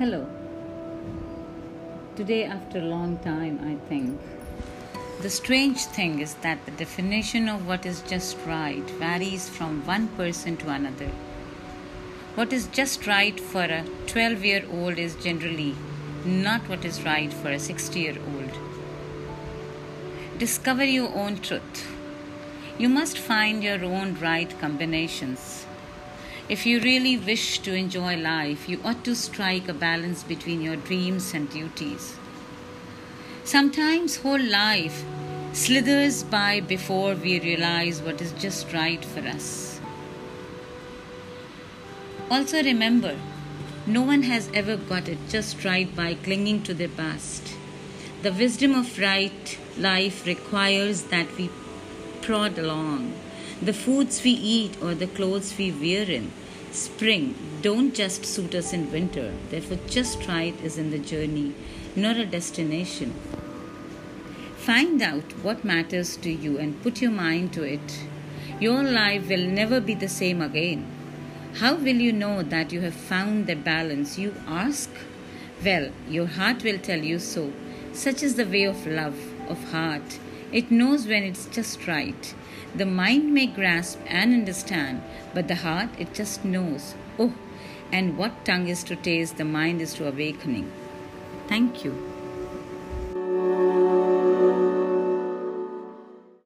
Hello. Today, after a long time, I think. The strange thing is that the definition of what is just right varies from one person to another. What is just right for a 12 year old is generally not what is right for a 60 year old. Discover your own truth. You must find your own right combinations. If you really wish to enjoy life, you ought to strike a balance between your dreams and duties. Sometimes whole life slithers by before we realize what is just right for us. Also remember, no one has ever got it just right by clinging to their past. The wisdom of right life requires that we prod along. The foods we eat or the clothes we wear in spring don't just suit us in winter. Therefore, just right is in the journey, not a destination. Find out what matters to you and put your mind to it. Your life will never be the same again. How will you know that you have found the balance you ask? Well, your heart will tell you so. Such is the way of love, of heart. It knows when it's just right. The mind may grasp and understand, but the heart, it just knows. Oh, and what tongue is to taste, the mind is to awakening. Thank you.